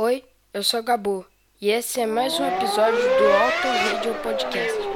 Oi, eu sou Gabu e esse é mais um episódio do Auto Radio Podcast.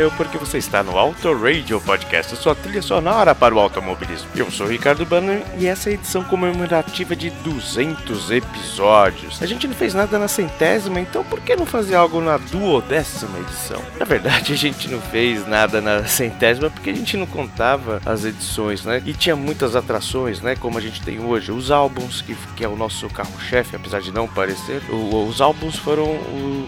Dial porque você está no Auto Radio Podcast, sua trilha sonora para o automobilismo. Eu sou o Ricardo Banner e essa é a edição comemorativa de 200 episódios. A gente não fez nada na centésima, então por que não fazer algo na duodécima edição? Na verdade, a gente não fez nada na centésima porque a gente não contava as edições, né? E tinha muitas atrações, né? Como a gente tem hoje, os álbuns, que, que é o nosso carro-chefe, apesar de não parecer. O- os álbuns foram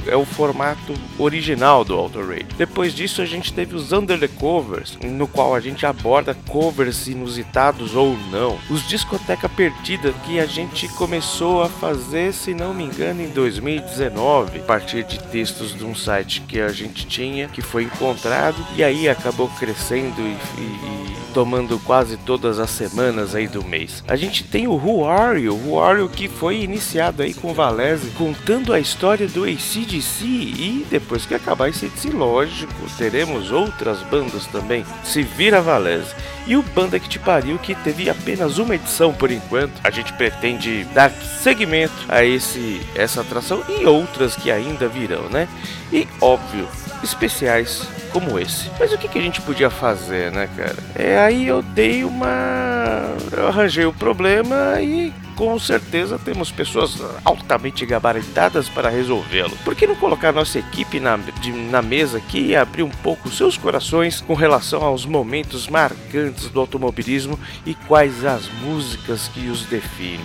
é o formato original do Auto Radio. Depois disso, a gente teve os Under the Covers, no qual a gente aborda covers inusitados ou não. Os Discoteca Perdida, que a gente começou a fazer, se não me engano, em 2019, a partir de textos de um site que a gente tinha, que foi encontrado, e aí acabou crescendo e, e- e tomando quase todas as semanas aí do mês. A gente tem o Who Are You, Who Are You que foi iniciado aí com o Valese, contando a história do ACDC e depois que acabar ACDC, lógico, teremos outras bandas também. Se vira Valese. E o Banda que te pariu que teve apenas uma edição por enquanto. A gente pretende dar seguimento a esse essa atração e outras que ainda virão, né? E óbvio, especiais como esse. Mas o que, que a gente podia fazer, né, cara? É aí eu dei uma. Eu arranjei o problema e com certeza temos pessoas altamente gabaritadas para resolvê-lo. Por que não colocar nossa equipe na, de- na mesa aqui e abrir um pouco seus corações com relação aos momentos marcantes do automobilismo e quais as músicas que os definem?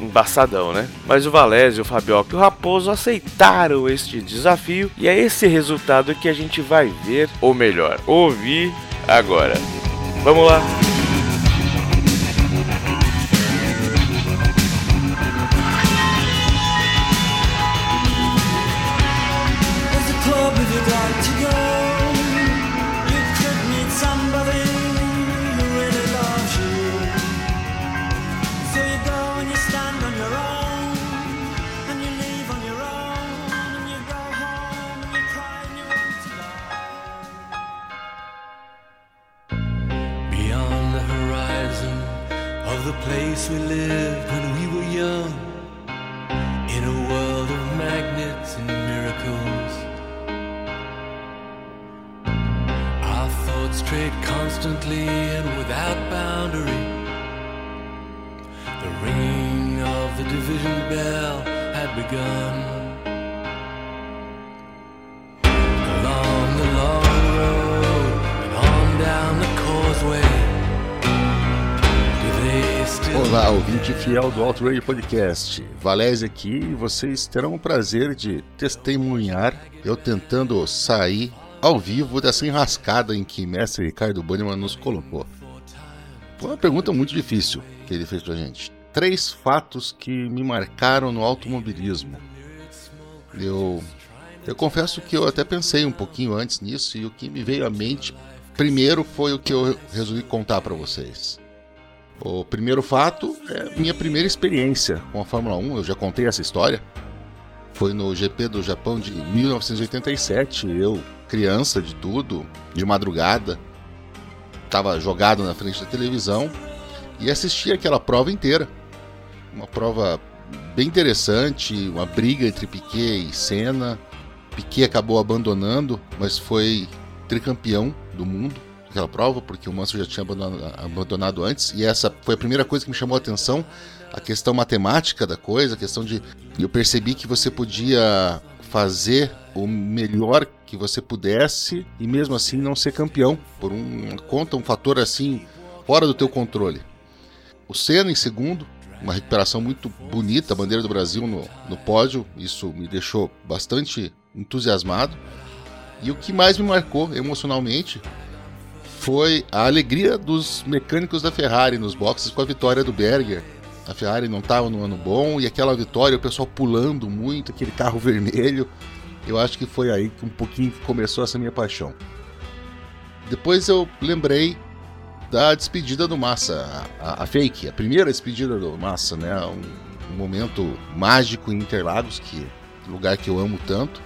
Embaçadão, né? Mas o Valésio, o Fabioca e o Raposo aceitaram este desafio e é esse resultado que a gente vai ver, ou melhor, ouvir agora. Vamos lá! Radio Podcast. Valese aqui e vocês terão o prazer de testemunhar eu tentando sair ao vivo dessa enrascada em que mestre Ricardo Bannerman nos colocou. Foi uma pergunta muito difícil que ele fez pra gente. Três fatos que me marcaram no automobilismo. Eu, eu confesso que eu até pensei um pouquinho antes nisso e o que me veio à mente primeiro foi o que eu resolvi contar pra vocês. O primeiro fato é minha primeira experiência com a Fórmula 1, eu já contei essa história. Foi no GP do Japão de 1987, eu, criança de tudo, de madrugada, estava jogado na frente da televisão e assisti aquela prova inteira. Uma prova bem interessante, uma briga entre Piquet e Senna. Piquet acabou abandonando, mas foi tricampeão do mundo naquela prova, porque o Mansell já tinha abandonado, abandonado, antes, e essa foi a primeira coisa que me chamou a atenção, a questão matemática da coisa, a questão de eu percebi que você podia fazer o melhor que você pudesse e mesmo assim não ser campeão por um conta um fator assim fora do teu controle. O Senna em segundo, uma recuperação muito bonita, a bandeira do Brasil no, no pódio, isso me deixou bastante entusiasmado. E o que mais me marcou emocionalmente foi a alegria dos mecânicos da Ferrari nos boxes com a vitória do Berger. A Ferrari não estava no ano bom e aquela vitória, o pessoal pulando muito, aquele carro vermelho. Eu acho que foi aí que um pouquinho que começou essa minha paixão. Depois eu lembrei da despedida do Massa, a, a fake, a primeira despedida do Massa, né? Um, um, momento mágico em Interlagos, que lugar que eu amo tanto.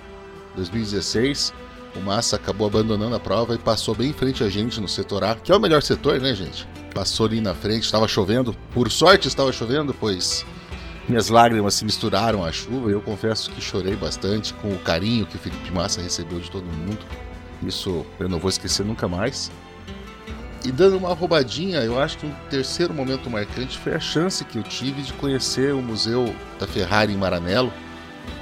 2016, o Massa acabou abandonando a prova e passou bem em frente a gente no setor A, que é o melhor setor, né, gente? Passou ali na frente, estava chovendo. Por sorte estava chovendo, pois minhas lágrimas se misturaram à chuva e eu confesso que chorei bastante com o carinho que o Felipe Massa recebeu de todo mundo. Isso eu não vou esquecer nunca mais. E dando uma roubadinha, eu acho que um terceiro momento marcante foi a chance que eu tive de conhecer o Museu da Ferrari em Maranello.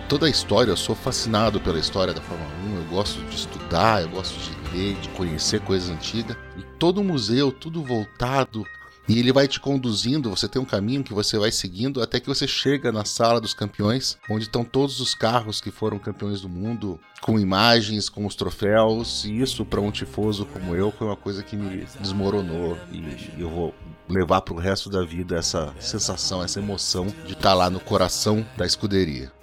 Toda a história, eu sou fascinado pela história da Fórmula 1, eu gosto de estudar, eu gosto de ler, de conhecer coisas antigas. E todo museu, tudo voltado e ele vai te conduzindo, você tem um caminho que você vai seguindo até que você chega na sala dos campeões, onde estão todos os carros que foram campeões do mundo, com imagens, com os troféus. E isso, para um tifoso como eu, foi uma coisa que me desmoronou. E eu vou levar para o resto da vida essa sensação, essa emoção de estar tá lá no coração da escuderia.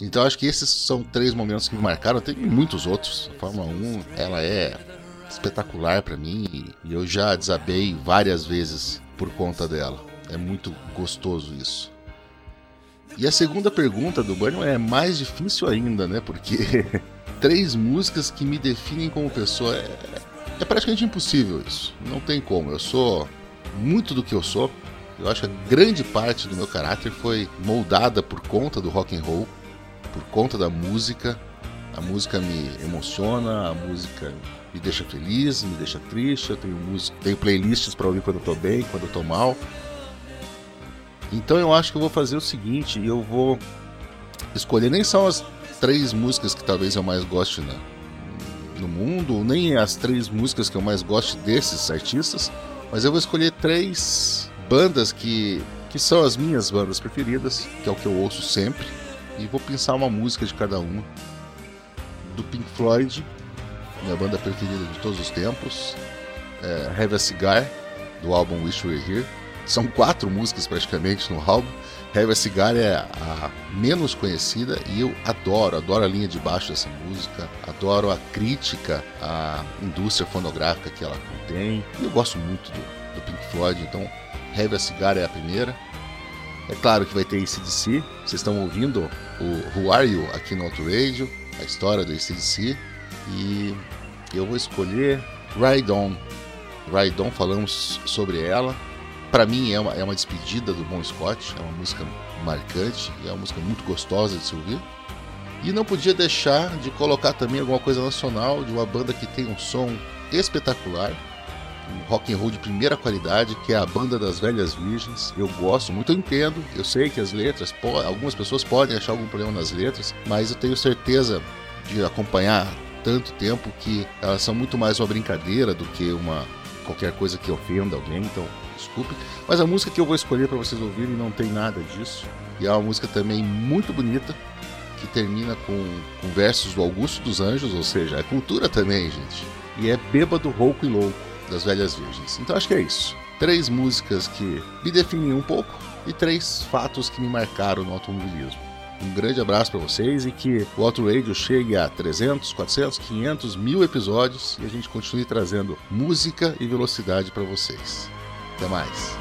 Então acho que esses são três momentos que me marcaram. Tem muitos outros. A Fórmula 1, ela é espetacular para mim e eu já desabei várias vezes por conta dela. É muito gostoso isso. E a segunda pergunta do Bunny é mais difícil ainda, né? Porque três músicas que me definem como pessoa é, é praticamente impossível isso. Não tem como. Eu sou muito do que eu sou. Eu acho que grande parte do meu caráter foi moldada por conta do rock and roll, por conta da música. A música me emociona, a música me deixa feliz, me deixa triste. Eu tenho música, tenho playlists para ouvir quando eu tô bem, quando eu tô mal. Então eu acho que eu vou fazer o seguinte, eu vou escolher nem são as três músicas que talvez eu mais goste na, no mundo, nem as três músicas que eu mais gosto desses artistas, mas eu vou escolher três bandas que, que são as minhas bandas preferidas, que é o que eu ouço sempre, e vou pensar uma música de cada uma. Do Pink Floyd, minha banda preferida de todos os tempos. É Have a Cigar, do álbum Wish You Were Here. São quatro músicas praticamente no álbum. Have a Cigar é a menos conhecida e eu adoro, adoro a linha de baixo dessa música, adoro a crítica à indústria fonográfica que ela contém. E eu gosto muito do, do Pink Floyd, então Have a Cigar é a primeira. É claro que vai ter ACDC, vocês estão ouvindo o Who Are You aqui no Auto Radio, a história do ACDC. E eu vou escolher Ride On. Ride On, falamos sobre ela. Para mim é uma, é uma despedida do Bon Scott, é uma música marcante, é uma música muito gostosa de se ouvir. E não podia deixar de colocar também alguma coisa nacional de uma banda que tem um som espetacular, rock and roll de primeira qualidade, que é a Banda das Velhas Virgens. Eu gosto muito, eu entendo, eu sei que as letras, algumas pessoas podem achar algum problema nas letras, mas eu tenho certeza de acompanhar tanto tempo que elas são muito mais uma brincadeira do que uma qualquer coisa que ofenda alguém, então desculpe. Mas a música que eu vou escolher para vocês ouvirem não tem nada disso. E é uma música também muito bonita, que termina com, com versos do Augusto dos Anjos, ou seja, é cultura também, gente. E é Bêbado, Rouco e Louco, das Velhas Virgens. Então acho que é isso. Três músicas que me definem um pouco e três fatos que me marcaram no automobilismo. Um grande abraço para vocês e que o Auto Radio chegue a 300, 400, 500, mil episódios e a gente continue trazendo música e velocidade para vocês. Até mais.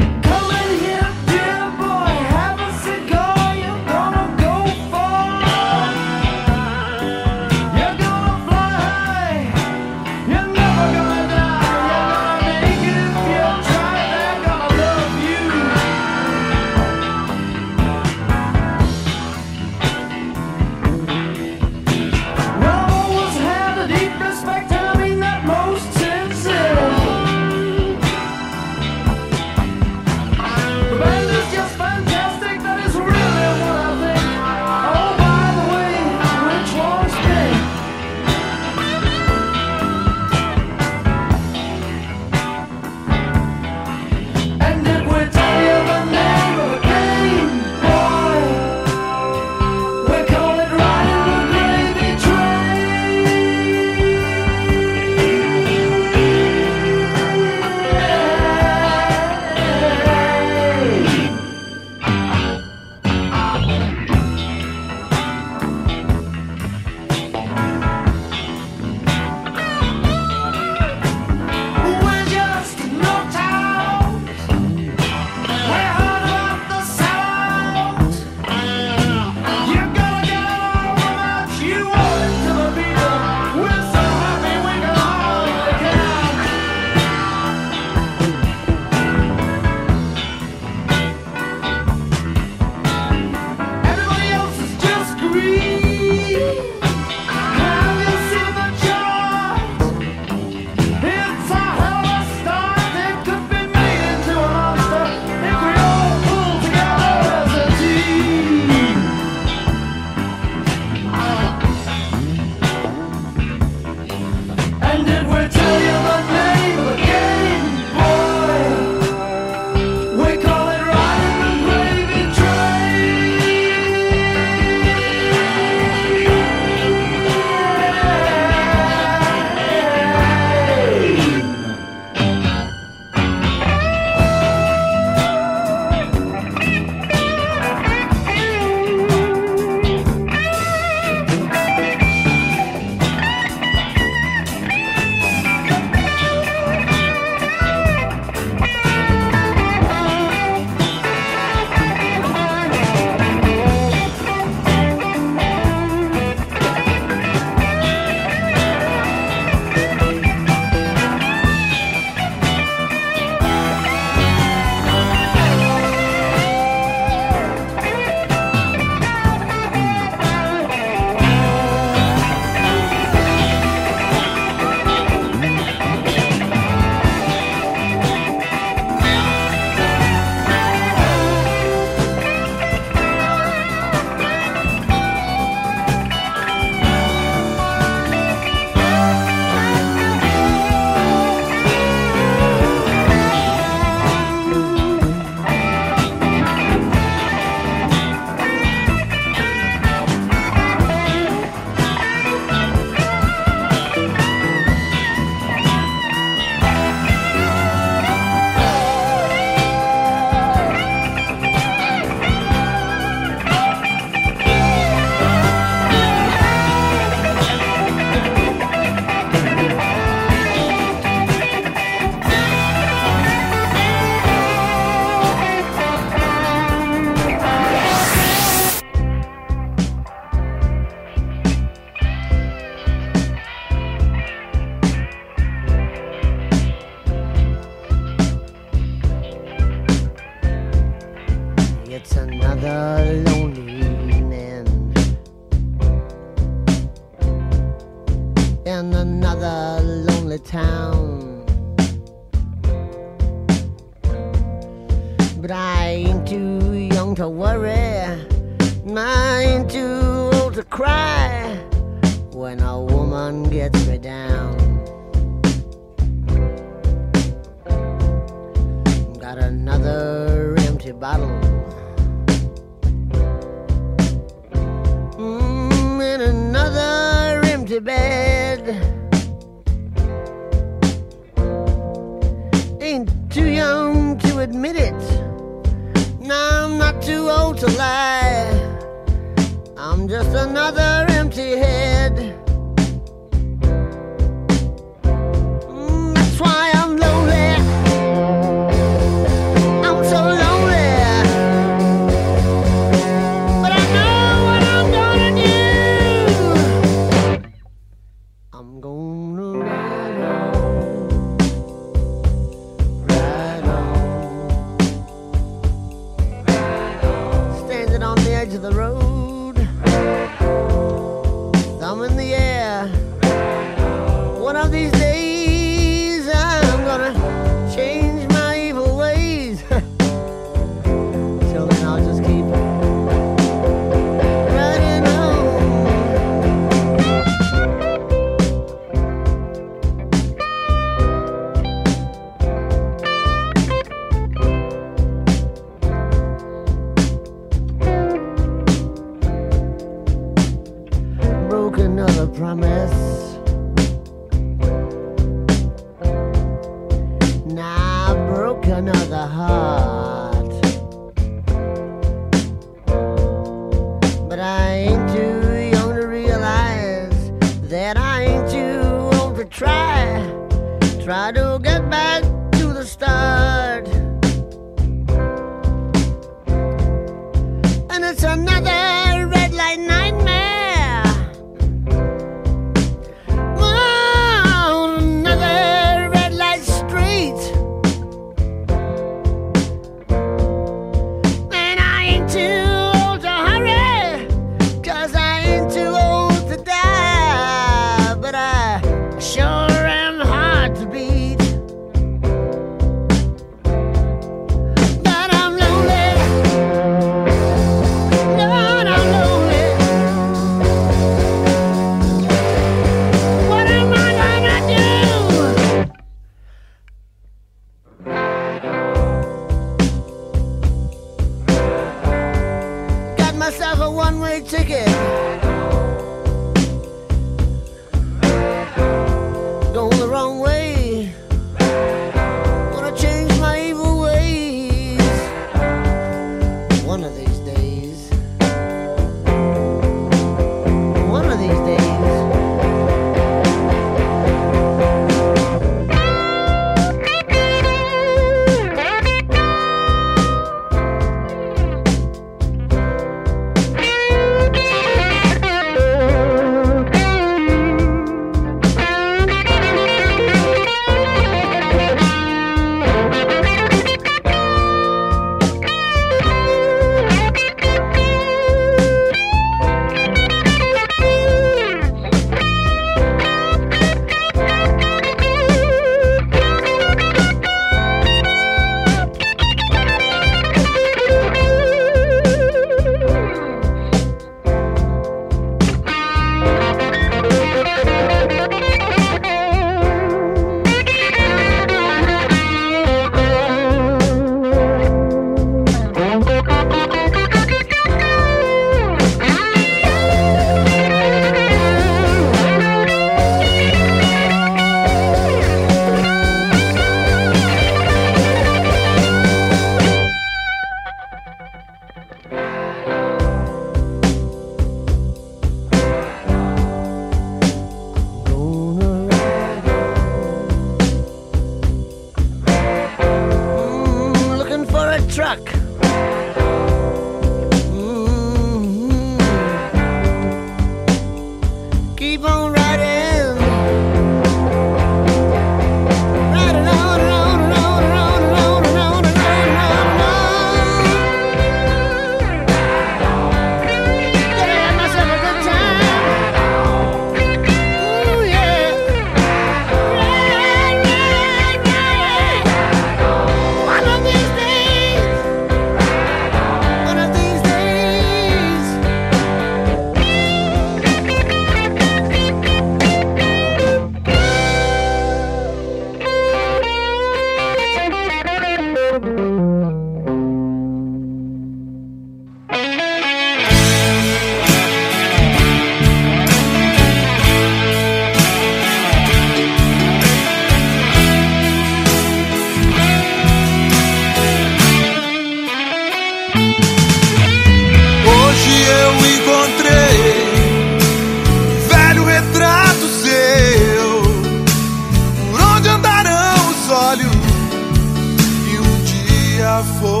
Dia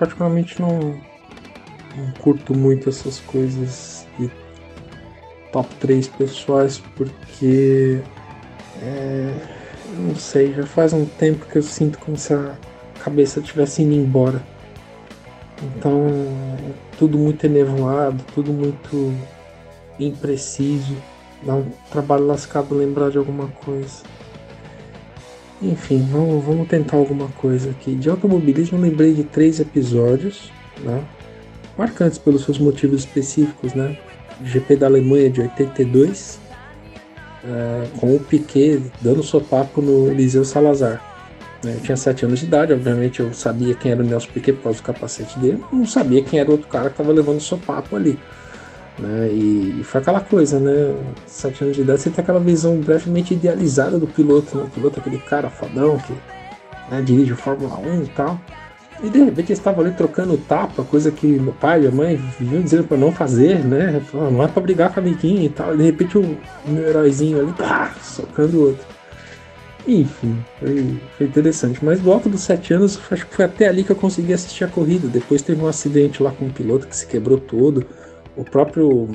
particularmente não, não curto muito essas coisas de top 3 pessoais porque é, não sei, já faz um tempo que eu sinto como se a cabeça estivesse indo embora. Então é tudo muito enevoado, tudo muito impreciso. Dá um trabalho lascado lembrar de alguma coisa. Enfim, vamos, vamos tentar alguma coisa aqui. De automobilismo, lembrei de três episódios, né? Marcantes pelos seus motivos específicos, né? GP da Alemanha de 82, é, com o Piquet dando sopapo no Eliseu Salazar. né? Eu tinha 7 anos de idade, obviamente eu sabia quem era o Nelson Piquet por causa do capacete dele, não sabia quem era o outro cara que estava levando sopapo ali. Né? E, e foi aquela coisa, né? Sete anos de idade, você tem aquela visão brevemente idealizada do piloto, né? O piloto é aquele cara fodão que né, dirige o Fórmula 1 e tal. E de repente eles estavam ali trocando tapa, coisa que meu pai e minha mãe vinham dizendo pra não fazer, né? Falaram, não é pra brigar com a amiguinha e tal. E de repente o meu heróizinho ali, pá, socando o outro. Enfim, foi, foi interessante. Mas do alto dos sete anos, acho que foi até ali que eu consegui assistir a corrida. Depois teve um acidente lá com o piloto que se quebrou todo. O próprio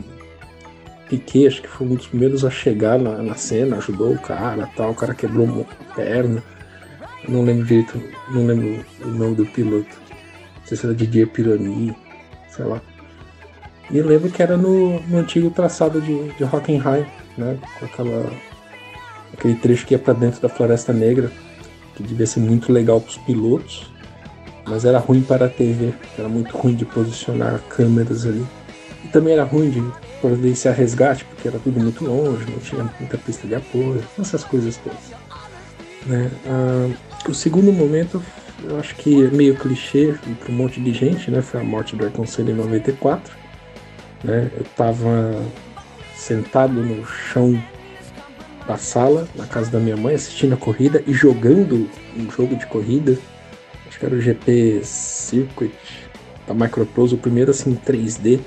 Piquet, acho que foi um dos primeiros a chegar na, na cena, ajudou o cara tal. O cara quebrou a perna. Não lembro direito, não lembro o nome do piloto. Não sei se era Didier Pironi, sei lá. E eu lembro que era no, no antigo traçado de, de Hockenheim, né? Com aquela, aquele trecho que ia para dentro da Floresta Negra, que devia ser muito legal para os pilotos, mas era ruim para a TV, era muito ruim de posicionar câmeras ali. E também era ruim de providenciar resgate, porque era tudo muito longe, não tinha muita pista de apoio, essas coisas todas. Né? Ah, o segundo momento, eu acho que é meio clichê para um monte de gente, né? Foi a morte do Ayrton em 94 né? Eu estava sentado no chão da sala, na casa da minha mãe, assistindo a corrida e jogando um jogo de corrida. Acho que era o GP Circuit da Microprose, o primeiro assim em 3D.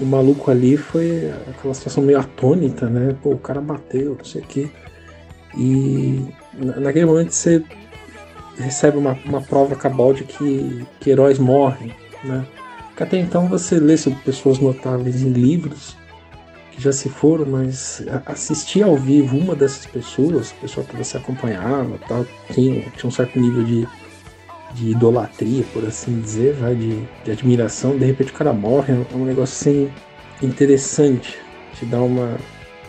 O maluco ali foi aquela situação meio atônita, né? Pô, o cara bateu, não sei o quê. E naquele momento você recebe uma, uma prova cabal de que, que heróis morrem, né? Até então você lê sobre pessoas notáveis em livros que já se foram, mas assistir ao vivo uma dessas pessoas, pessoa que você acompanhava, tal, tinha, tinha um certo nível de, de idolatria, por assim dizer, já, de, de admiração, de repente o cara morre, é um negócio assim interessante, te dá uma,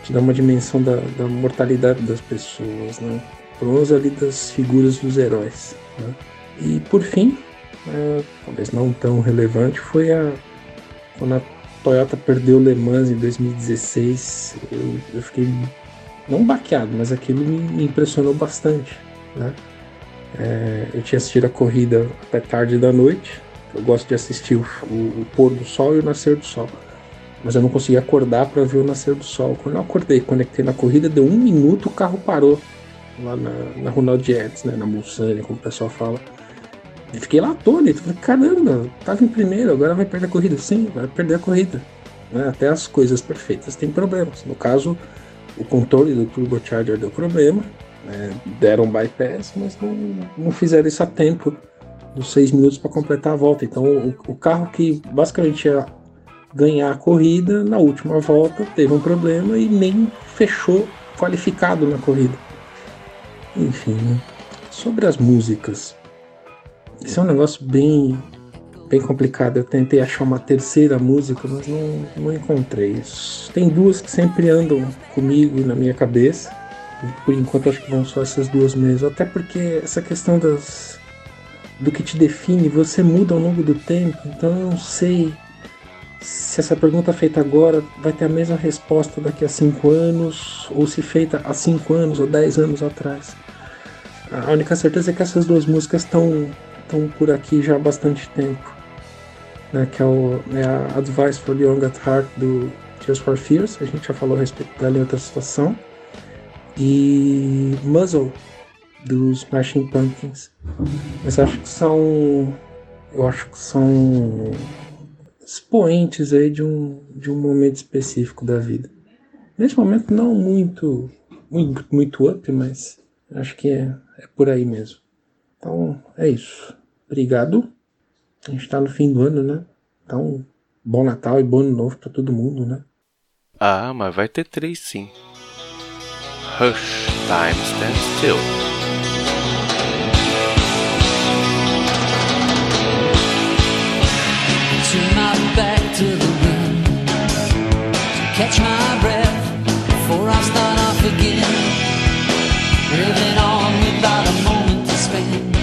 te dá uma dimensão da, da mortalidade das pessoas, né? Menos ali das figuras dos heróis. Né? E por fim, é, talvez não tão relevante, foi a quando a Toyota perdeu Le Mans em 2016. Eu, eu fiquei não baqueado, mas aquilo me impressionou bastante. Né? É, eu tinha assistido a corrida até tarde da noite. Eu gosto de assistir o, o, pôr do sol e o nascer do sol. Mas eu não conseguia acordar para ver o nascer do sol. Quando eu acordei, conectei na corrida, deu um minuto, o carro parou lá na, na Ronald né, na Mulsanne, como o pessoal fala. Eu fiquei lá atônito, falei, caramba, tava em primeiro, agora vai perder a corrida. Sim, vai perder a corrida. Né? Até as coisas perfeitas têm problemas. No caso, o controle do turbocharger deu problema, né? deram bypass, mas não, não fizeram isso a tempo dos seis minutos para completar a volta. Então, o, o, carro que basicamente ia ganhar a corrida, na última volta teve um problema e nem fechou qualificado na corrida. Enfim, né? sobre as músicas. Isso é um negócio bem, bem complicado. Eu tentei achar uma terceira música, mas não, não encontrei. Tem duas que sempre andam comigo na minha cabeça. Por enquanto acho que vão só essas duas mesmo. Até porque essa questão das do que te define, você muda ao longo do tempo. Então eu não sei se essa pergunta feita agora vai ter a mesma resposta daqui a cinco anos, ou se feita há cinco anos ou dez anos atrás. A única certeza é que essas duas músicas estão estão por aqui já há bastante tempo. Né, que é, o, é a Advice for the Young at Heart do Tears for Fears, a gente já falou a respeito dela em outra situação. E Muzzle dos Smashing Pumpkins. Mas acho que são. Eu acho que são expoentes aí de um, de um momento específico da vida. Nesse momento não muito, muito, muito up, mas acho que é, é por aí mesmo. Então é isso. Obrigado. A gente tá no fim do ano, né? Então, bom Natal e bom ano novo pra todo mundo, né? Ah, mas vai ter três sim. Hush, time stands still. Turn my back to the wind. To Catch my breath Before I start off again. Living on without a moment to spend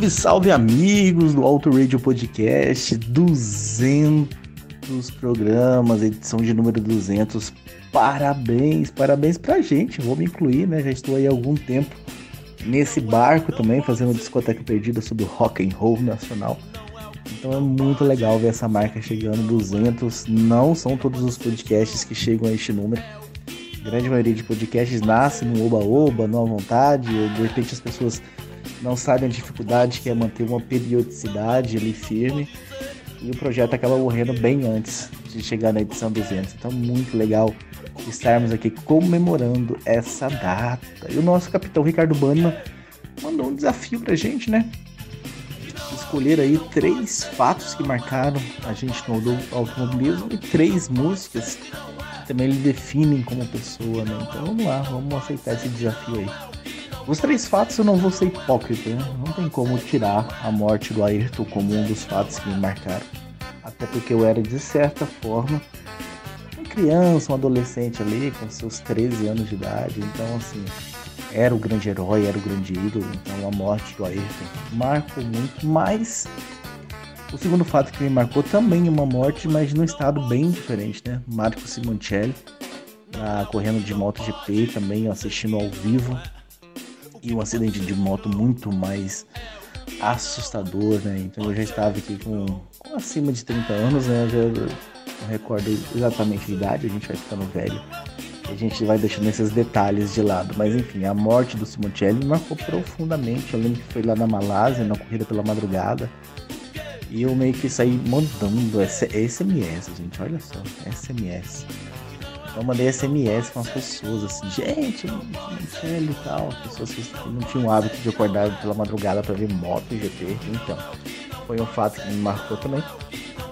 Salve, salve amigos do Auto Radio Podcast, 200 programas, edição de número 200. Parabéns, parabéns pra gente, vou me incluir, né? Já estou aí há algum tempo nesse barco também, fazendo discoteca perdida sobre o rock and roll nacional. Então é muito legal ver essa marca chegando 200. Não são todos os podcasts que chegam a este número. A grande maioria de podcasts nasce no oba-oba, numa vontade, ou de repente as pessoas não sabem a dificuldade que é manter uma periodicidade ali firme. E o projeto acaba morrendo bem antes de chegar na edição 200. Então, muito legal estarmos aqui comemorando essa data. E o nosso capitão Ricardo Bannerman mandou um desafio pra gente, né? Escolher aí três fatos que marcaram a gente no automobilismo e três músicas que também lhe definem como pessoa, né? Então vamos lá, vamos aceitar esse desafio aí. Os três fatos eu não vou ser hipócrita, né? não tem como tirar a morte do Ayrton como um dos fatos que me marcaram. Até porque eu era, de certa forma, uma criança, um adolescente ali, com seus 13 anos de idade. Então, assim, era o grande herói, era o grande ídolo. Então, a morte do Ayrton marcou muito. Mas, o segundo fato que me marcou também é uma morte, mas num estado bem diferente, né? Marco Simoncelli, na, correndo de MotoGP também, assistindo ao vivo e um acidente de moto muito mais assustador, né? Então eu já estava aqui com, com acima de 30 anos, né? Eu já não recordo exatamente a idade, a gente vai ficando velho. A gente vai deixando esses detalhes de lado. Mas enfim, a morte do Simoncelli marcou profundamente. Eu lembro que foi lá na Malásia, na corrida pela madrugada. E eu meio que saí mandando SMS, gente, olha só, SMS. Eu mandei SMS com as pessoas, assim, gente, Michele e tal, pessoas que não tinham o hábito de acordar pela madrugada para ver moto e GP, então, foi um fato que me marcou também.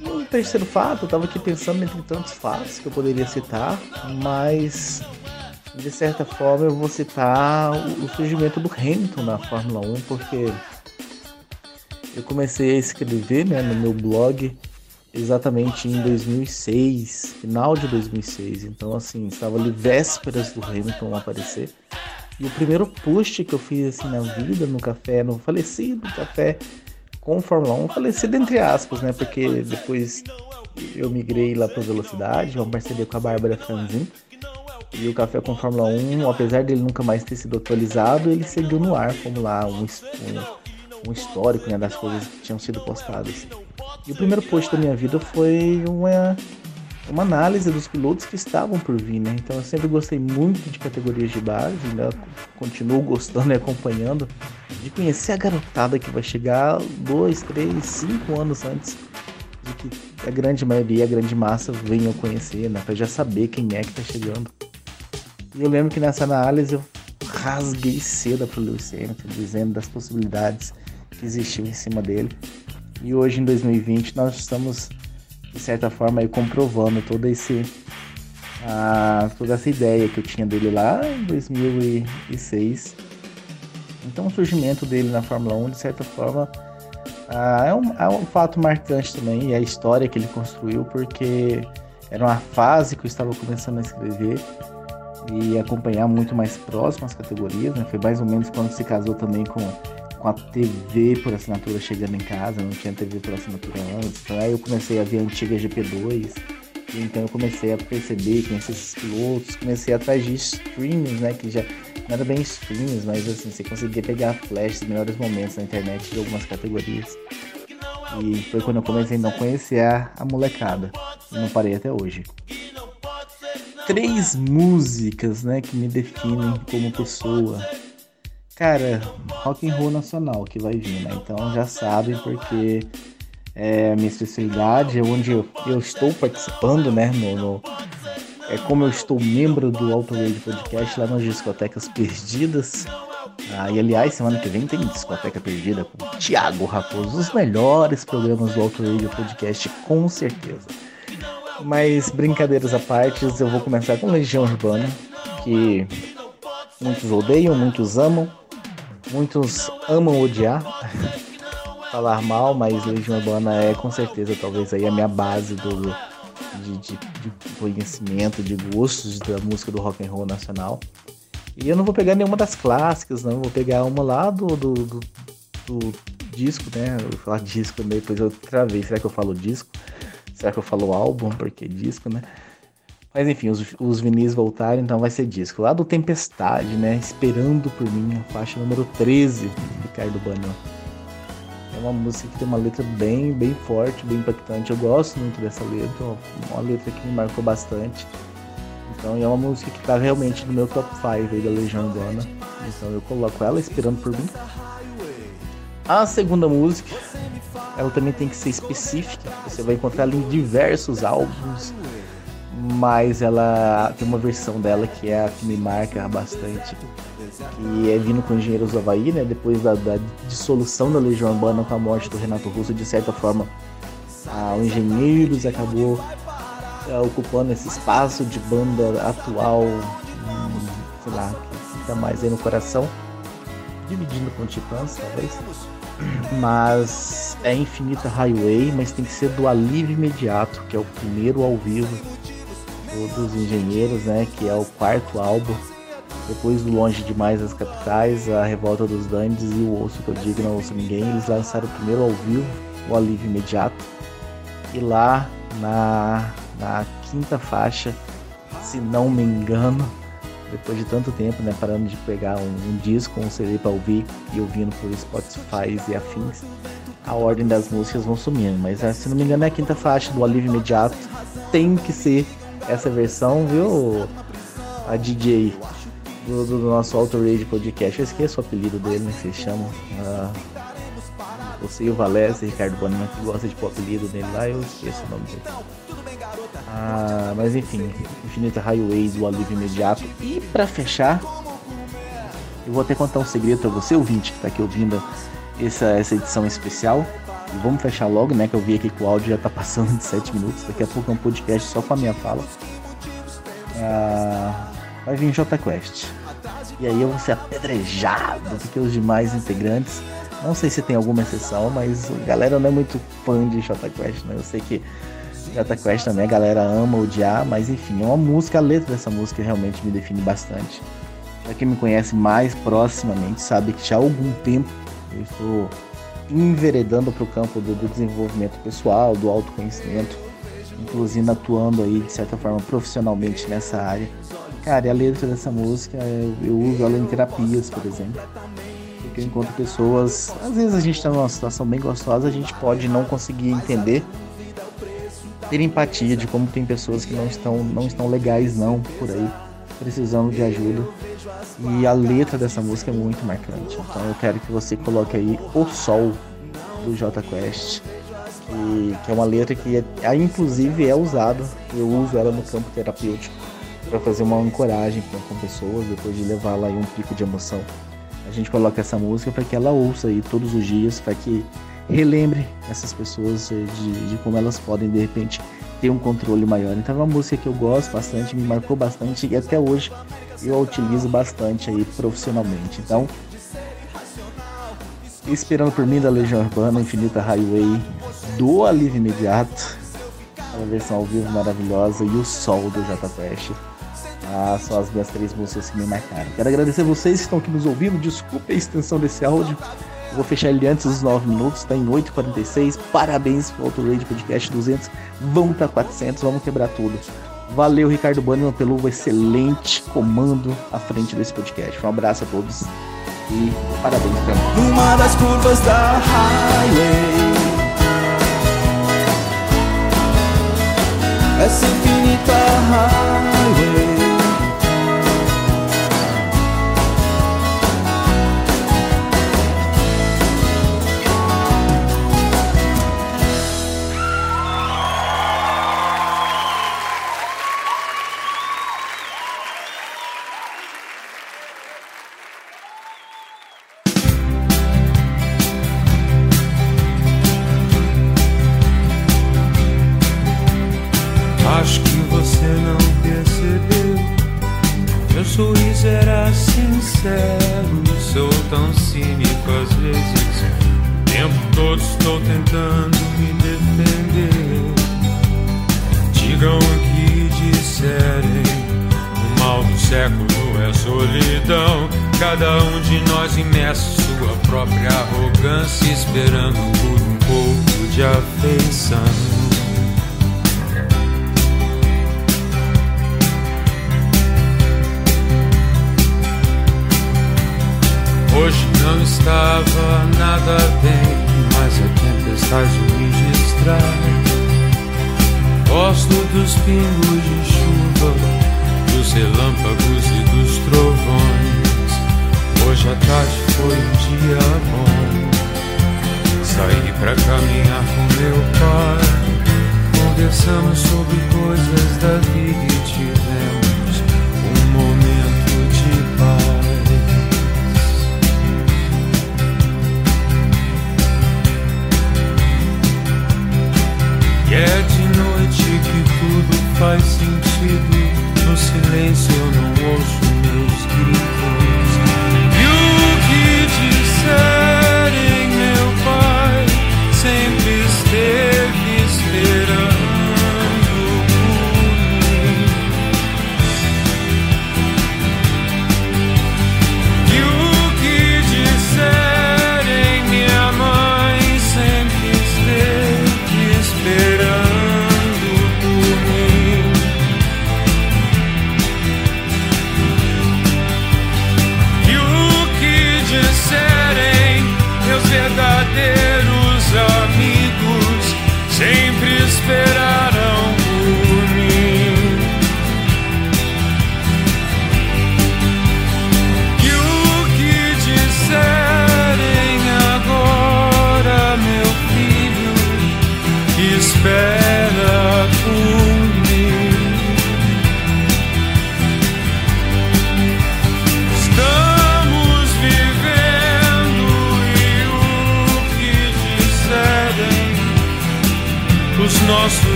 E um terceiro fato, eu tava aqui pensando entre tantos fatos que eu poderia citar, mas de certa forma eu vou citar o surgimento do Hamilton na Fórmula 1, porque eu comecei a escrever né, no meu blog exatamente em 2006, final de 2006. Então, assim, estava ali vésperas do Hamilton aparecer. E o primeiro post que eu fiz assim na vida, no café, no falecido café com Fórmula 1, falecido entre aspas, né? Porque depois eu migrei lá para velocidade, uma parceria com a Bárbara Franzin. E o Café com Fórmula 1, apesar dele nunca mais ter sido atualizado, ele seguiu no ar como lá um, um, um histórico né, das coisas que tinham sido postadas. E o primeiro post da minha vida foi uma, uma análise dos pilotos que estavam por vir, né? Então eu sempre gostei muito de categorias de base, né? Continuo gostando e acompanhando, de conhecer a garotada que vai chegar dois, três, cinco anos antes de que a grande maioria, a grande massa venham conhecer, né? Pra já saber quem é que tá chegando. E eu lembro que nessa análise eu rasguei seda pro Lewis Hamilton, dizendo das possibilidades que existiam em cima dele. E hoje, em 2020, nós estamos, de certa forma, aí, comprovando todo esse, ah, toda essa ideia que eu tinha dele lá em 2006. Então, o surgimento dele na Fórmula 1, de certa forma, é, um, é um fato marcante também, e a história que ele construiu, porque era uma fase que eu estava começando a escrever e acompanhar muito mais próximo as categorias, né? Foi mais ou menos quando se casou também com, com a TV por assinatura chegando em casa, não tinha TV por assinatura antes. Então aí eu comecei a ver a antiga GP2, e então eu comecei a perceber, conhecer esses pilotos, comecei atrás de streams, né? Que já não era bem streams, mas assim, você conseguia pegar flash dos melhores momentos na internet de algumas categorias. E foi quando eu comecei a não conhecer a, a molecada. E não parei até hoje três músicas, né, que me definem como pessoa. Cara, rock and roll nacional que vai vir, né? Então já sabem porque é a minha especialidade, é onde eu, eu estou participando, né? No, no, é como eu estou membro do Auto Radio Podcast lá nas discotecas perdidas. Ah, e aliás, semana que vem tem discoteca perdida com Thiago Raposo, os melhores programas do Auto Radio Podcast, com certeza. Mas brincadeiras à parte, eu vou começar com Legião Urbana, que muitos odeiam, muitos amam, muitos amam odiar, falar mal, mas Legião Urbana é com certeza talvez aí a minha base do, de, de, de conhecimento, de gostos da música do rock and roll nacional. E eu não vou pegar nenhuma das clássicas, não, vou pegar uma lá do, do, do, do disco, né? Eu vou falar disco, depois eu travei, será que eu falo disco? Será que eu falo álbum? Porque disco, né? Mas enfim, os, os vinis voltaram, então vai ser disco. Lá do Tempestade, né? Esperando por mim, a faixa número 13, Ricardo Banão. É uma música que tem uma letra bem, bem forte, bem impactante. Eu gosto muito dessa letra, uma letra que me marcou bastante. Então é uma música que tá realmente no meu top 5 aí da Legião Urbana. Então eu coloco ela esperando por mim. A segunda música, ela também tem que ser específica. Você vai encontrar ela em diversos álbuns, mas ela tem uma versão dela que é a que me marca bastante, que é vindo com Engenheiros do Havaí, né? Depois da, da dissolução da Legião Urbana com a morte do Renato Russo, de certa forma, a, o Engenheiros acabou é, ocupando esse espaço de banda atual, hum, sei lá, que fica mais aí no coração, dividindo com Titãs, talvez. Mas é Infinita Highway, mas tem que ser do Alívio Imediato, que é o primeiro ao vivo dos Engenheiros, né? Que é o quarto álbum. Depois do Longe Demais das Capitais, a Revolta dos Dandes e o Osso que eu digo não ouço ninguém, eles lançaram o primeiro ao vivo, o Alívio Imediato. E lá na, na quinta faixa, se não me engano, depois de tanto tempo, né, parando de pegar um, um disco, um CD para ouvir e ouvindo por Spotify e afins, a ordem das músicas vão sumindo. Mas se não me engano é a quinta faixa do Alívio Imediato. Tem que ser essa versão, viu? A DJ do, do nosso Auto Rage Podcast. Eu esqueço o apelido dele, né? Que vocês chamam. E o Valécio, Ricardo Bonima, que gosta de pôr o apelido dele lá, eu esqueço o nome dele. Ah, mas enfim, Infinita Highway do Alívio Imediato. E pra fechar, eu vou até contar um segredo pra você, ouvinte, que tá aqui ouvindo essa, essa edição especial. Vamos fechar logo, né? Que eu vi aqui que o áudio já tá passando de 7 minutos. Daqui a pouco é um podcast só com a minha fala. Ah, vai vir J Quest. E aí eu vou ser apedrejado, porque os demais integrantes. Não sei se tem alguma exceção, mas a galera não é muito fã de J Quest, né? Eu sei que Jota Quest também a galera ama odiar, mas enfim, é uma música, a letra dessa música realmente me define bastante. Pra quem me conhece mais proximamente sabe que já há algum tempo eu estou enveredando para o campo do, do, desenvolvimento pessoal, do autoconhecimento, inclusive atuando aí de certa forma profissionalmente nessa área. Cara, e a letra dessa música eu, uso ela em terapias, por exemplo. Porque eu encontro pessoas, às vezes a gente está numa situação bem gostosa, a gente pode não conseguir entender ter empatia de como tem pessoas que não estão, não estão legais não por aí, precisando de ajuda. E a letra dessa música é muito marcante. Então eu quero que você coloque aí O Sol do J Quest, que, que é uma letra que é, inclusive é usada, eu uso ela no campo terapêutico para fazer uma ancoragem com, com pessoas depois de levar lá um pico de emoção. A gente coloca essa música para que ela ouça aí todos os dias, para que relembre essas pessoas de, de, como elas podem de repente ter um controle maior. Então é uma música que eu gosto bastante, me marcou bastante e até hoje eu utilizo bastante aí profissionalmente. Então, esperando por mim da Legião Urbana, Infinita Highway, do Alívio Imediato, a versão ao vivo maravilhosa e o Sol do J Quest. Ah, são as minhas três músicas que me marcaram. Quero agradecer vocês que estão aqui nos ouvindo. Desculpe a extensão desse áudio. Vou fechar ele antes dos 9 minutos, tá em 8h46. Parabéns pro Auto Radio Podcast 200. Vamos para 400, vamos quebrar tudo. Valeu, Ricardo Bannerman, pelo excelente comando à frente desse podcast. Um abraço a todos e parabéns pra mim. Das curvas da highway Essa infinita highway pai.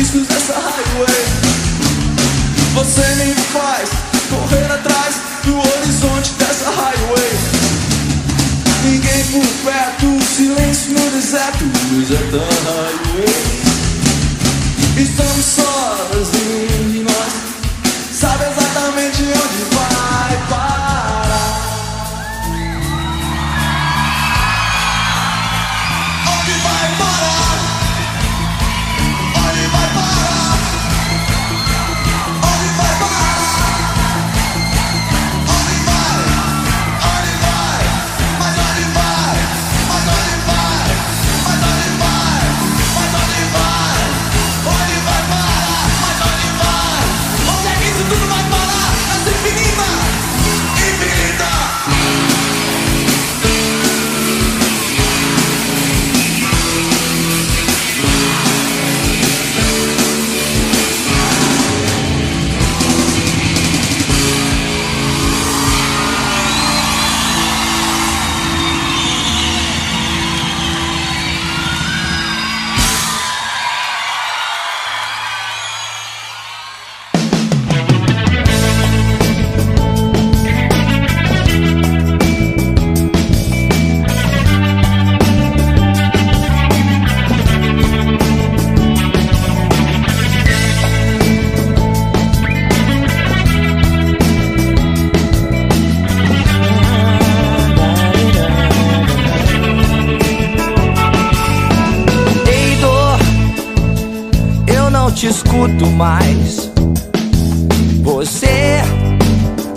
riscos dessa highway. Você me faz correr atrás do horizonte dessa highway. Ninguém por perto, silêncio no deserto, luz é da highway. Estamos sozinhos e nós sabe exatamente onde vai, vai. mais. Você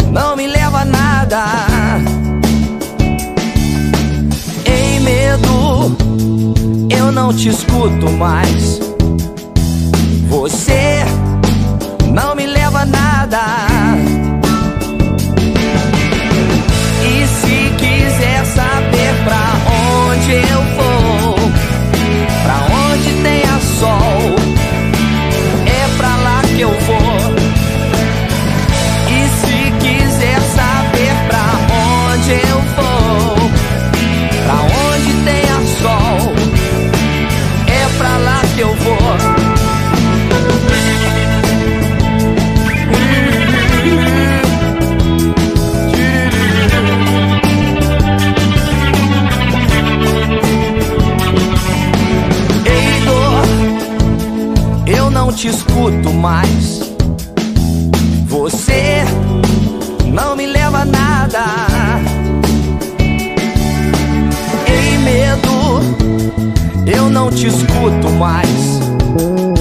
não me leva a nada. Em medo, eu não te escuto mais. Escuto mais. Você não me leva a nada. Ei, medo, eu não te escuto mais.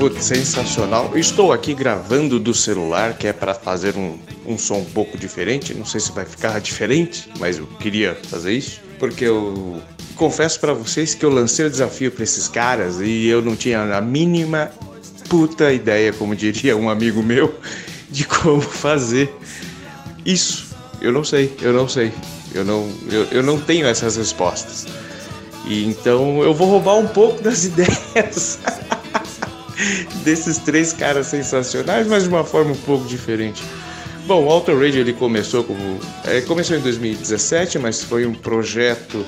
Putz, sensacional. Estou aqui gravando do celular, que é para fazer um, um som um pouco diferente. Não sei se vai ficar diferente, mas eu queria fazer isso. Porque eu confesso para vocês que eu lancei o desafio para esses caras e eu não tinha a mínima puta ideia, como diria um amigo meu, de como fazer isso. Eu não sei, eu não sei. Eu não, eu, eu não tenho essas respostas. E então eu vou roubar um pouco das ideias desses três caras sensacionais, mas de uma forma um pouco diferente. Bom, o Auto Radio ele começou como é, começou em 2017, mas foi um projeto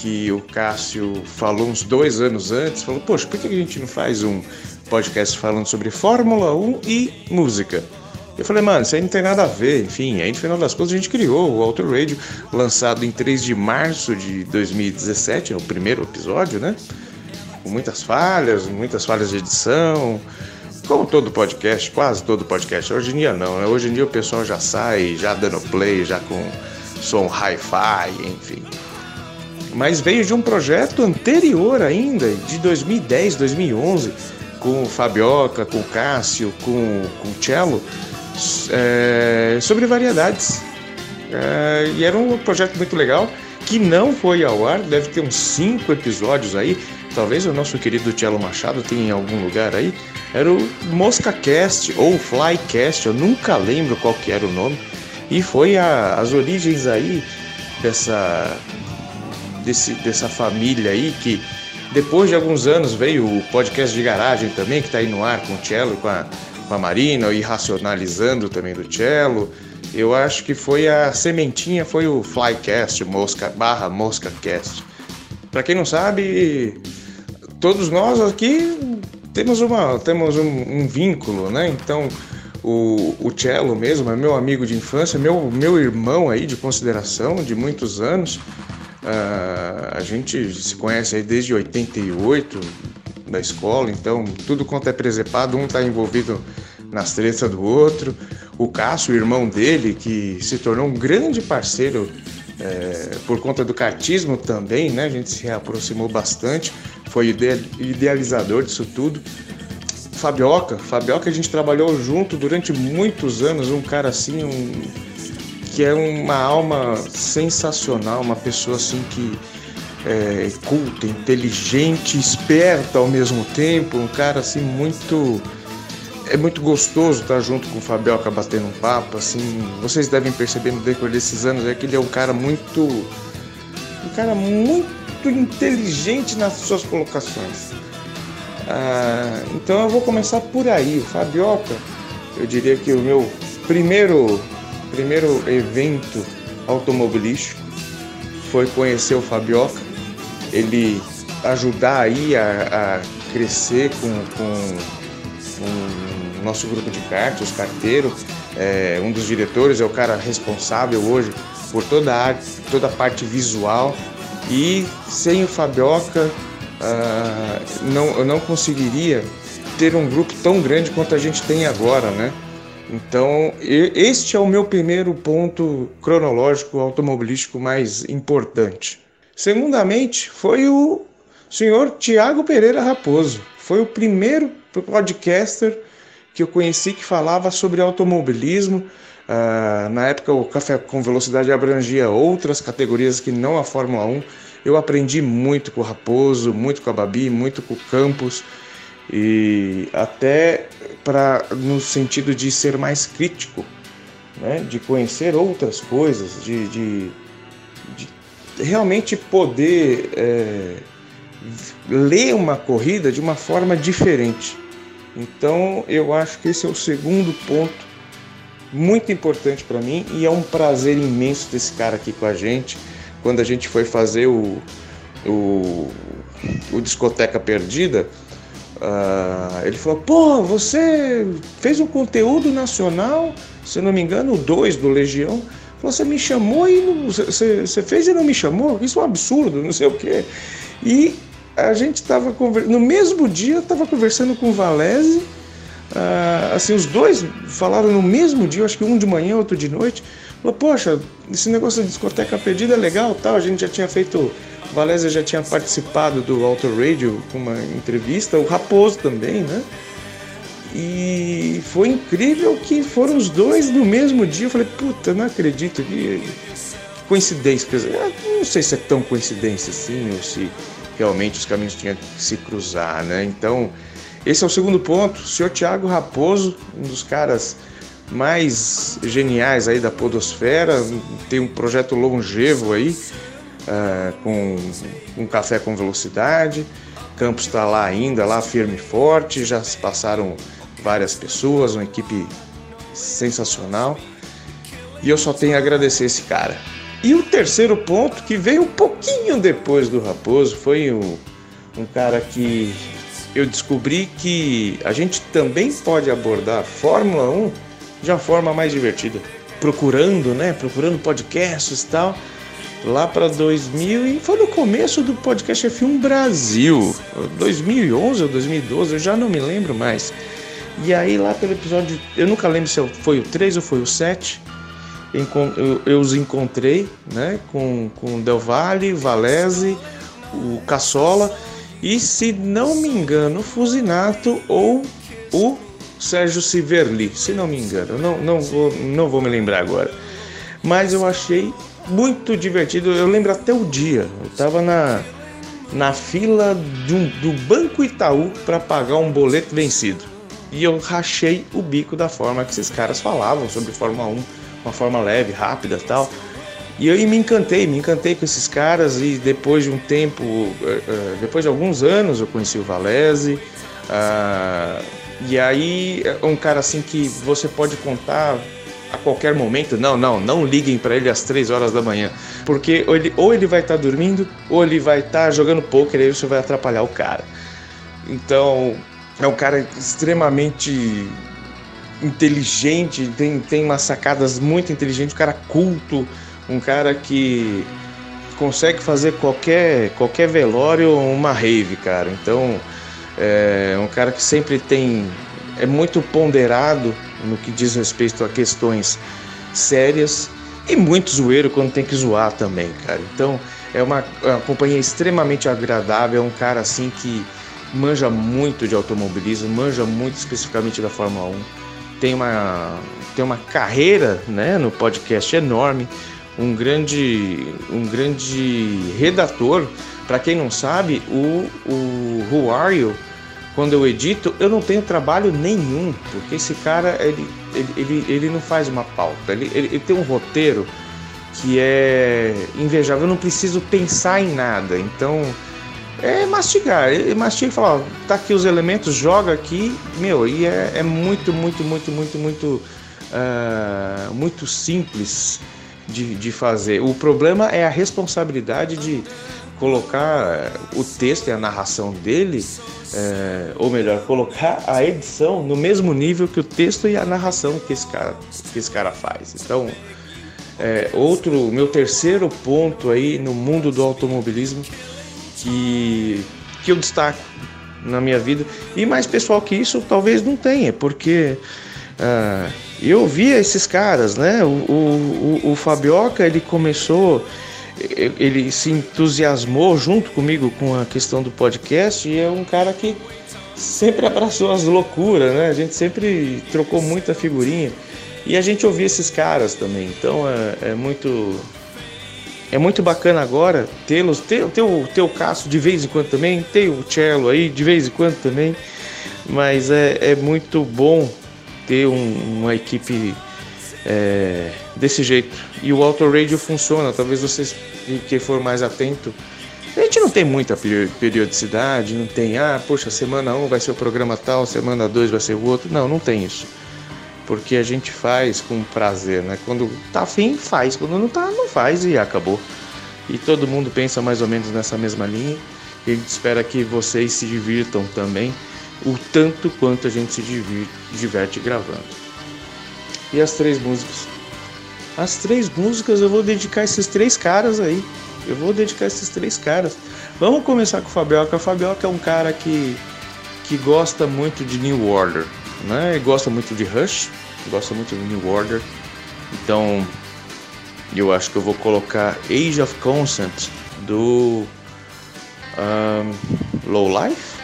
que o Cássio falou uns dois anos antes. Falou, poxa, por que a gente não faz um podcast falando sobre Fórmula 1 e música? Eu falei, mano, isso aí não tem nada a ver. Enfim, aí no final das contas a gente criou o Auto Radio, lançado em 3 de março de 2017, é o primeiro episódio, né? Com muitas falhas, muitas falhas de edição, como todo podcast, quase todo podcast. Hoje em dia não, né? Hoje em dia o pessoal já sai, já dando play, já com som hi-fi, enfim. mas veio de um projeto anterior ainda, de 2010, 2011, com o Fabioca, com o Cássio, com, com o Cello, é, sobre variedades. É, e era um projeto muito legal que não foi ao ar, deve ter uns cinco episódios aí. Talvez o nosso querido Cello Machado tenha em algum lugar aí. Era o MoscaCast ou Flycast, eu nunca lembro qual que era o nome. E foi a- as origens aí dessa, desse, dessa família aí que depois de alguns anos veio o podcast de garagem também, que está aí no ar com o Cello com a, com a Marina, e racionalizando também do Cello. Eu acho que foi a sementinha, foi o Flycast, mosca, barra MoscaCast. Para quem não sabe, todos nós aqui temos, uma, temos um, um vínculo, né? Então, o, o Cello mesmo é meu amigo de infância, meu, meu irmão aí de consideração de muitos anos. Ah, a gente se conhece aí desde 88 da escola, então tudo quanto é presepado, um está envolvido nas tretas do outro. O Cássio, o irmão dele, que se tornou um grande parceiro é, por conta do cartismo também, né? A gente se aproximou bastante, foi ide- idealizador disso tudo. Fabioca, Fabioca a gente trabalhou junto durante muitos anos, um cara assim, um, que é uma alma sensacional, uma pessoa assim que é culta, inteligente, esperta ao mesmo tempo, um cara assim muito é muito gostoso estar junto com o Fabioca batendo um papo, assim, vocês devem perceber no decorrer desses anos é que ele é um cara muito um cara muito inteligente nas suas colocações. Ah, então eu vou começar por aí. O Fabioca, eu diria que o meu primeiro, primeiro evento automobilístico foi conhecer o Fabioca. Ele ajudar aí a, a crescer com, com, com nosso grupo de kart, os carteiros. É, um dos diretores é o cara responsável hoje por toda a, toda a parte visual. E sem o Fabioca, ah, não, eu não conseguiria ter um grupo tão grande quanto a gente tem agora, né? Então, este é o meu primeiro ponto cronológico automobilístico mais importante. Segundamente, foi o senhor Tiago Pereira Raposo. Foi o primeiro podcaster que eu conheci que falava sobre automobilismo. Ah, na época, o Café com Velocidade abrangia outras categorias que não a Fórmula 1. Eu aprendi muito com o Raposo, muito com a Babi, muito com o Campos e até para no sentido de ser mais crítico, né? de conhecer outras coisas, de, de, de realmente poder é, ler uma corrida de uma forma diferente. Então eu acho que esse é o segundo ponto muito importante para mim e é um prazer imenso ter esse cara aqui com a gente. Quando a gente foi fazer o, o, o Discoteca Perdida, ah, ele falou: pô, você fez um conteúdo nacional, se não me engano, 2 do Legião. Você me chamou e não, você, você fez e não me chamou? Isso é um absurdo, não sei o quê. E a gente estava conversando, no mesmo dia, estava conversando com o Valese. Ah, assim, os dois falaram no mesmo dia, acho que um de manhã, outro de noite. Falou, poxa, esse negócio de discoteca perdida é legal, tal. A gente já tinha feito, Valézia já tinha participado do Auto Radio com uma entrevista, o Raposo também, né? E foi incrível que foram os dois no mesmo dia. Eu falei, puta, não acredito que, coincidência. Eu não sei se é tão coincidência assim, ou se realmente os caminhos tinham que se cruzar, né? Então, esse é o segundo ponto. O senhor Tiago Raposo, um dos caras mais geniais aí da podosfera, tem um projeto longevo aí, ah, com um café com velocidade. Campos está lá ainda, lá firme e forte, já se passaram várias pessoas, uma equipe sensacional. E eu só tenho a agradecer esse cara. E o terceiro ponto, que veio um pouquinho depois do Raposo, foi o- um cara que eu descobri que a gente também pode abordar Fórmula 1 de uma forma mais divertida. Procurando, né? Procurando podcasts e tal. Lá para 2000 e foi no começo do podcast F1 Brasil, 2011 ou 2012, eu já não me lembro mais. E aí lá pelo episódio, eu nunca lembro se foi o 3 ou foi o 7, encon- eu, eu os encontrei, né? Com, com Del Valle, Valese, o Cassola e, se não me engano, Fusinato ou o Sérgio Siverli, se não me engano. Não, não, vou, não vou me lembrar agora. Mas eu achei muito divertido. Eu lembro até o dia. Eu tava na, na fila um- do Banco Itaú para pagar um boleto vencido. E eu rachei o bico da forma que esses caras falavam sobre Fórmula 1, uma forma leve, rápida tal. E eu me encantei, me encantei com esses caras e depois de um tempo, eh, eh, depois de alguns anos eu conheci o Valese. ah, e aí é um cara assim que você pode contar a qualquer momento. Não, não, não liguem para ele às 3 horas da manhã, porque ou ele, ou ele vai estar dormindo ou ele vai estar jogando poker e você vai atrapalhar o cara. Então, é um cara extremamente inteligente, tem, tem umas sacadas muito inteligentes, um cara culto, um cara que consegue fazer qualquer, qualquer velório uma rave, cara. Então, é um cara que sempre tem. é muito ponderado no que diz respeito a questões sérias e muito zoeiro quando tem que zoar também, cara. Então, é uma, é uma companhia extremamente agradável, é um cara assim que manja muito de automobilismo, manja muito especificamente da Fórmula 1 tem uma, tem uma carreira né, no podcast enorme, um grande, um grande redator. Para quem não sabe, o, o Who Are You, quando eu edito, eu não tenho trabalho nenhum, porque esse cara ele, ele, ele, ele não faz uma pauta, ele, ele, ele tem um roteiro que é invejável, eu não preciso pensar em nada, então é mastigar. Ele mastiga e fala, ó, tá aqui os elementos, joga aqui, meu, e é, é muito, muito, muito, muito, muito, ah, muito simples de, de fazer. O problema é a responsabilidade de colocar o texto e a narração dele, eh, ou melhor, colocar a edição no mesmo nível que o texto e a narração que esse cara, que esse cara faz. Então, é, outro, meu terceiro ponto aí no mundo do automobilismo que, que eu destaco na minha vida. E mais pessoal que isso talvez não tenha, porque ah, eu via esses caras, né? O, o, o, Fabioca ele começou, ele se entusiasmou junto comigo com a questão do podcast e é um cara que sempre abraçou as loucuras, né? A gente sempre trocou muita figurinha e a gente ouvia esses caras também. Então é, é muito é muito bacana agora tê-los, ter, ter o teu Cássio de vez em quando também, tem o Cello aí de vez em quando também, mas é, é muito bom ter um- uma equipe é, desse jeito. E o Auto Radio funciona, talvez vocês que for mais atento. A gente não tem muita peri- periodicidade, não tem, ah, poxa, semana 1 vai ser o programa tal, semana 2 vai ser o outro. Não, não tem isso porque a gente faz com prazer, né? Quando tá afim, faz, quando não tá, não faz e acabou. E todo mundo pensa mais ou menos nessa mesma linha. E a gente espera que vocês se divirtam também, o tanto quanto a gente se diverte gravando. E as três músicas? As três músicas eu vou dedicar esses três caras aí. Eu vou dedicar esses três caras. Vamos começar com o Fabioca. O Fabioca é um cara que, que gosta muito de New Order, né? Gosta muito de Rush, gosta muito de New Order. Então, eu acho que eu vou colocar Age of Consent do ahn, Low Life?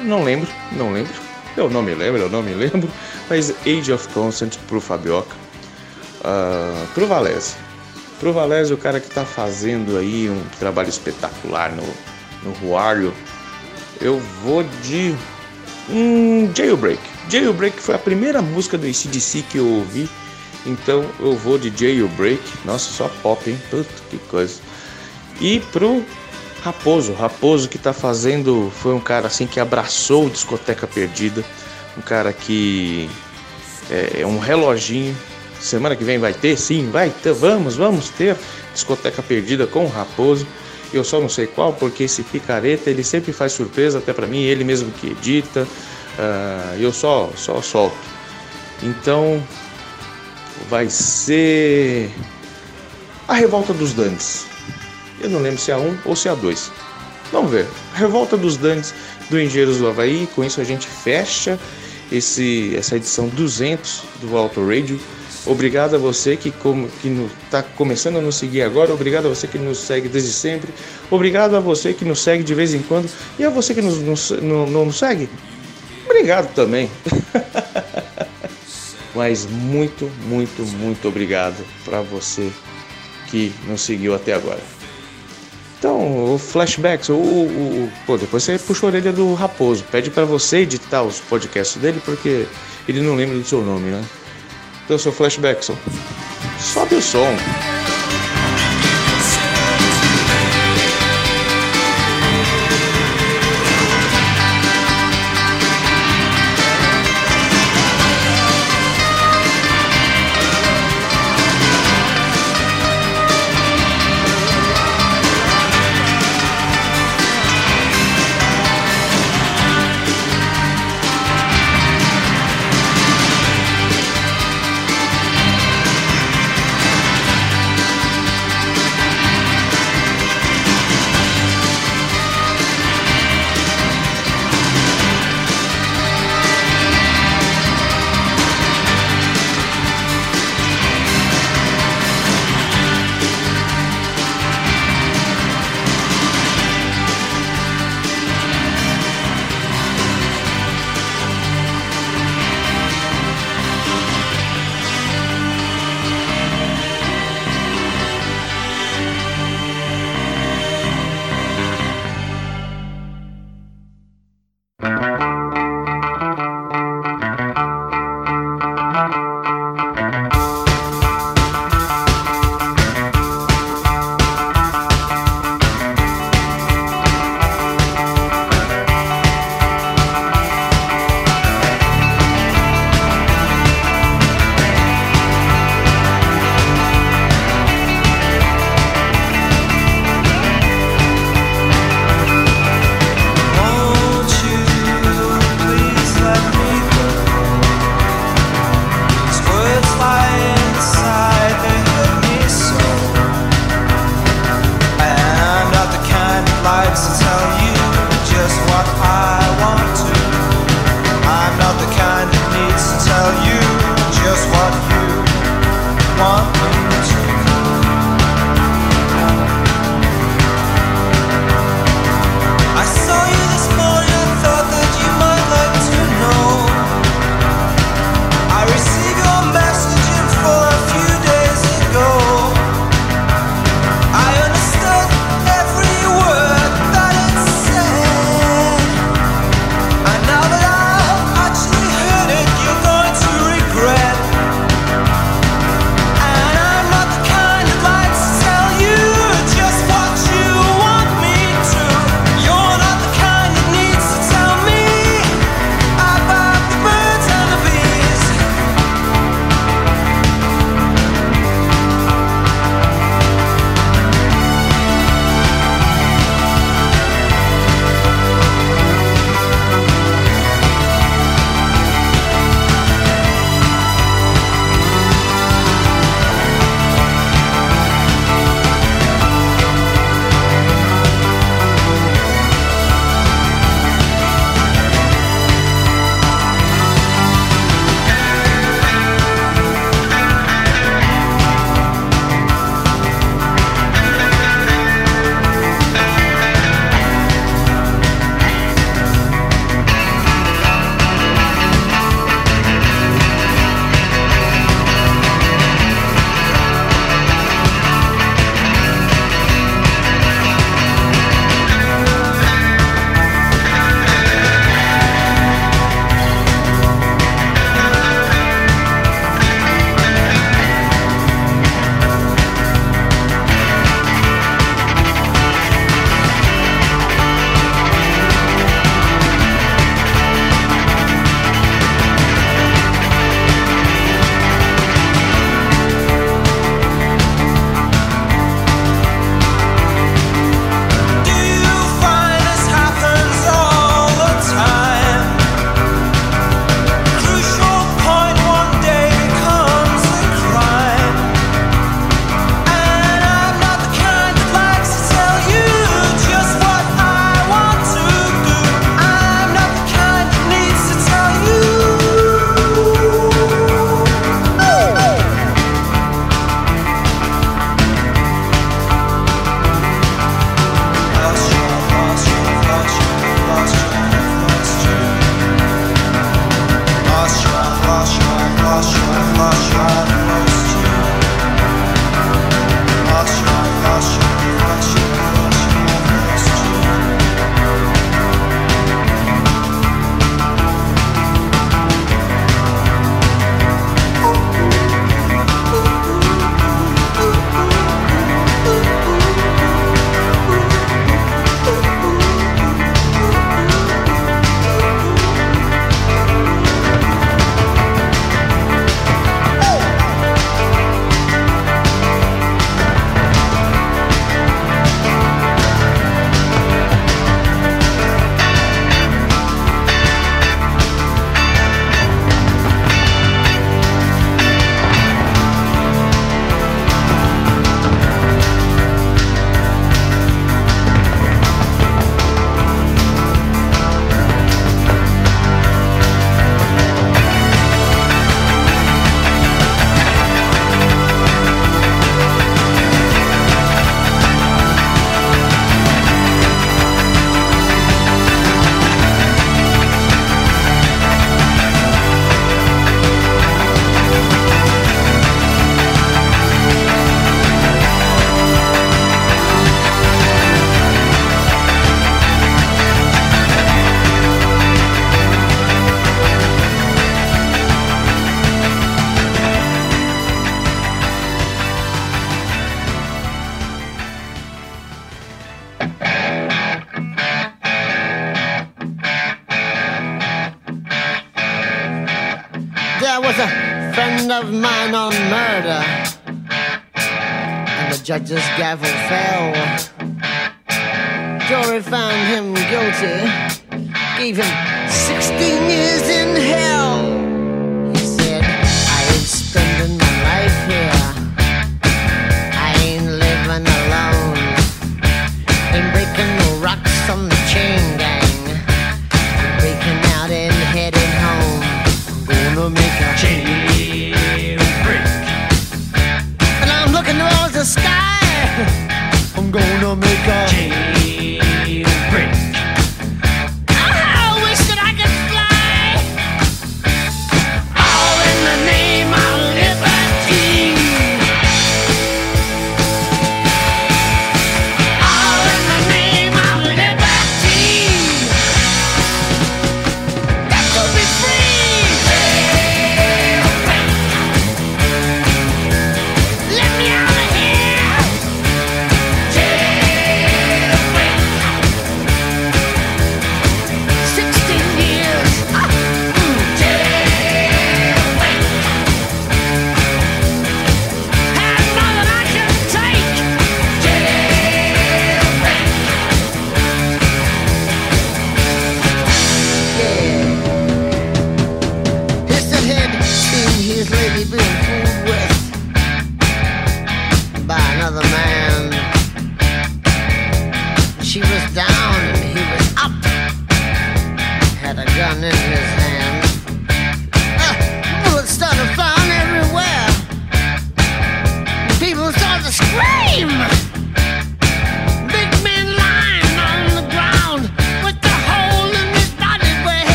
Não lembro, não lembro. Eu não me lembro, eu não me lembro. Mas Age of Consent pro Fabioca. Ah, pro Valese. Pro Valese, o cara que tá fazendo aí um trabalho espetacular no, no Ruário, eu vou de um Jailbreak. Jailbreak foi a primeira música do ACDC que eu ouvi, então eu vou de Jailbreak. Nossa, só pop, hein? Puta que coisa. E pro Raposo, Raposo que tá fazendo, foi um cara assim que abraçou o Discoteca Perdida, um cara que é, é um reloginho. Semana que vem vai ter? Sim, vai ter. Vamos, vamos ter Discoteca Perdida com o Raposo. Eu só não sei qual, porque esse picareta ele sempre faz surpresa até pra mim, ele mesmo que edita. ah, eu só, só solto. Então vai ser a Revolta dos Dantes. Eu não lembro se é a 1 ou se é a 2. Vamos ver. Revolta dos Dantes do Engenheiros do Havaí. Com isso a gente fecha esse, essa edição 200 do Auto Radio. Obrigado a você que está começando a nos seguir agora. Obrigado a você que nos segue desde sempre. Obrigado a você que nos segue de vez em quando. E a você que nos, nos- não, não nos segue. Obrigado também. Mas muito, muito, muito obrigado para você que nos seguiu até agora. Então, o flashbacks, o, o, o- pô, depois você puxa a orelha do Raposo, pede para você editar os podcasts dele porque ele não lembra do seu nome, né? Então, seu flashbackson, sobe o som. judge's gavel fell. Jory found him guilty, gave him 16 years in hell.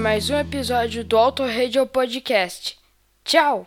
Mais um episódio do Auto Radio Podcast. Tchau!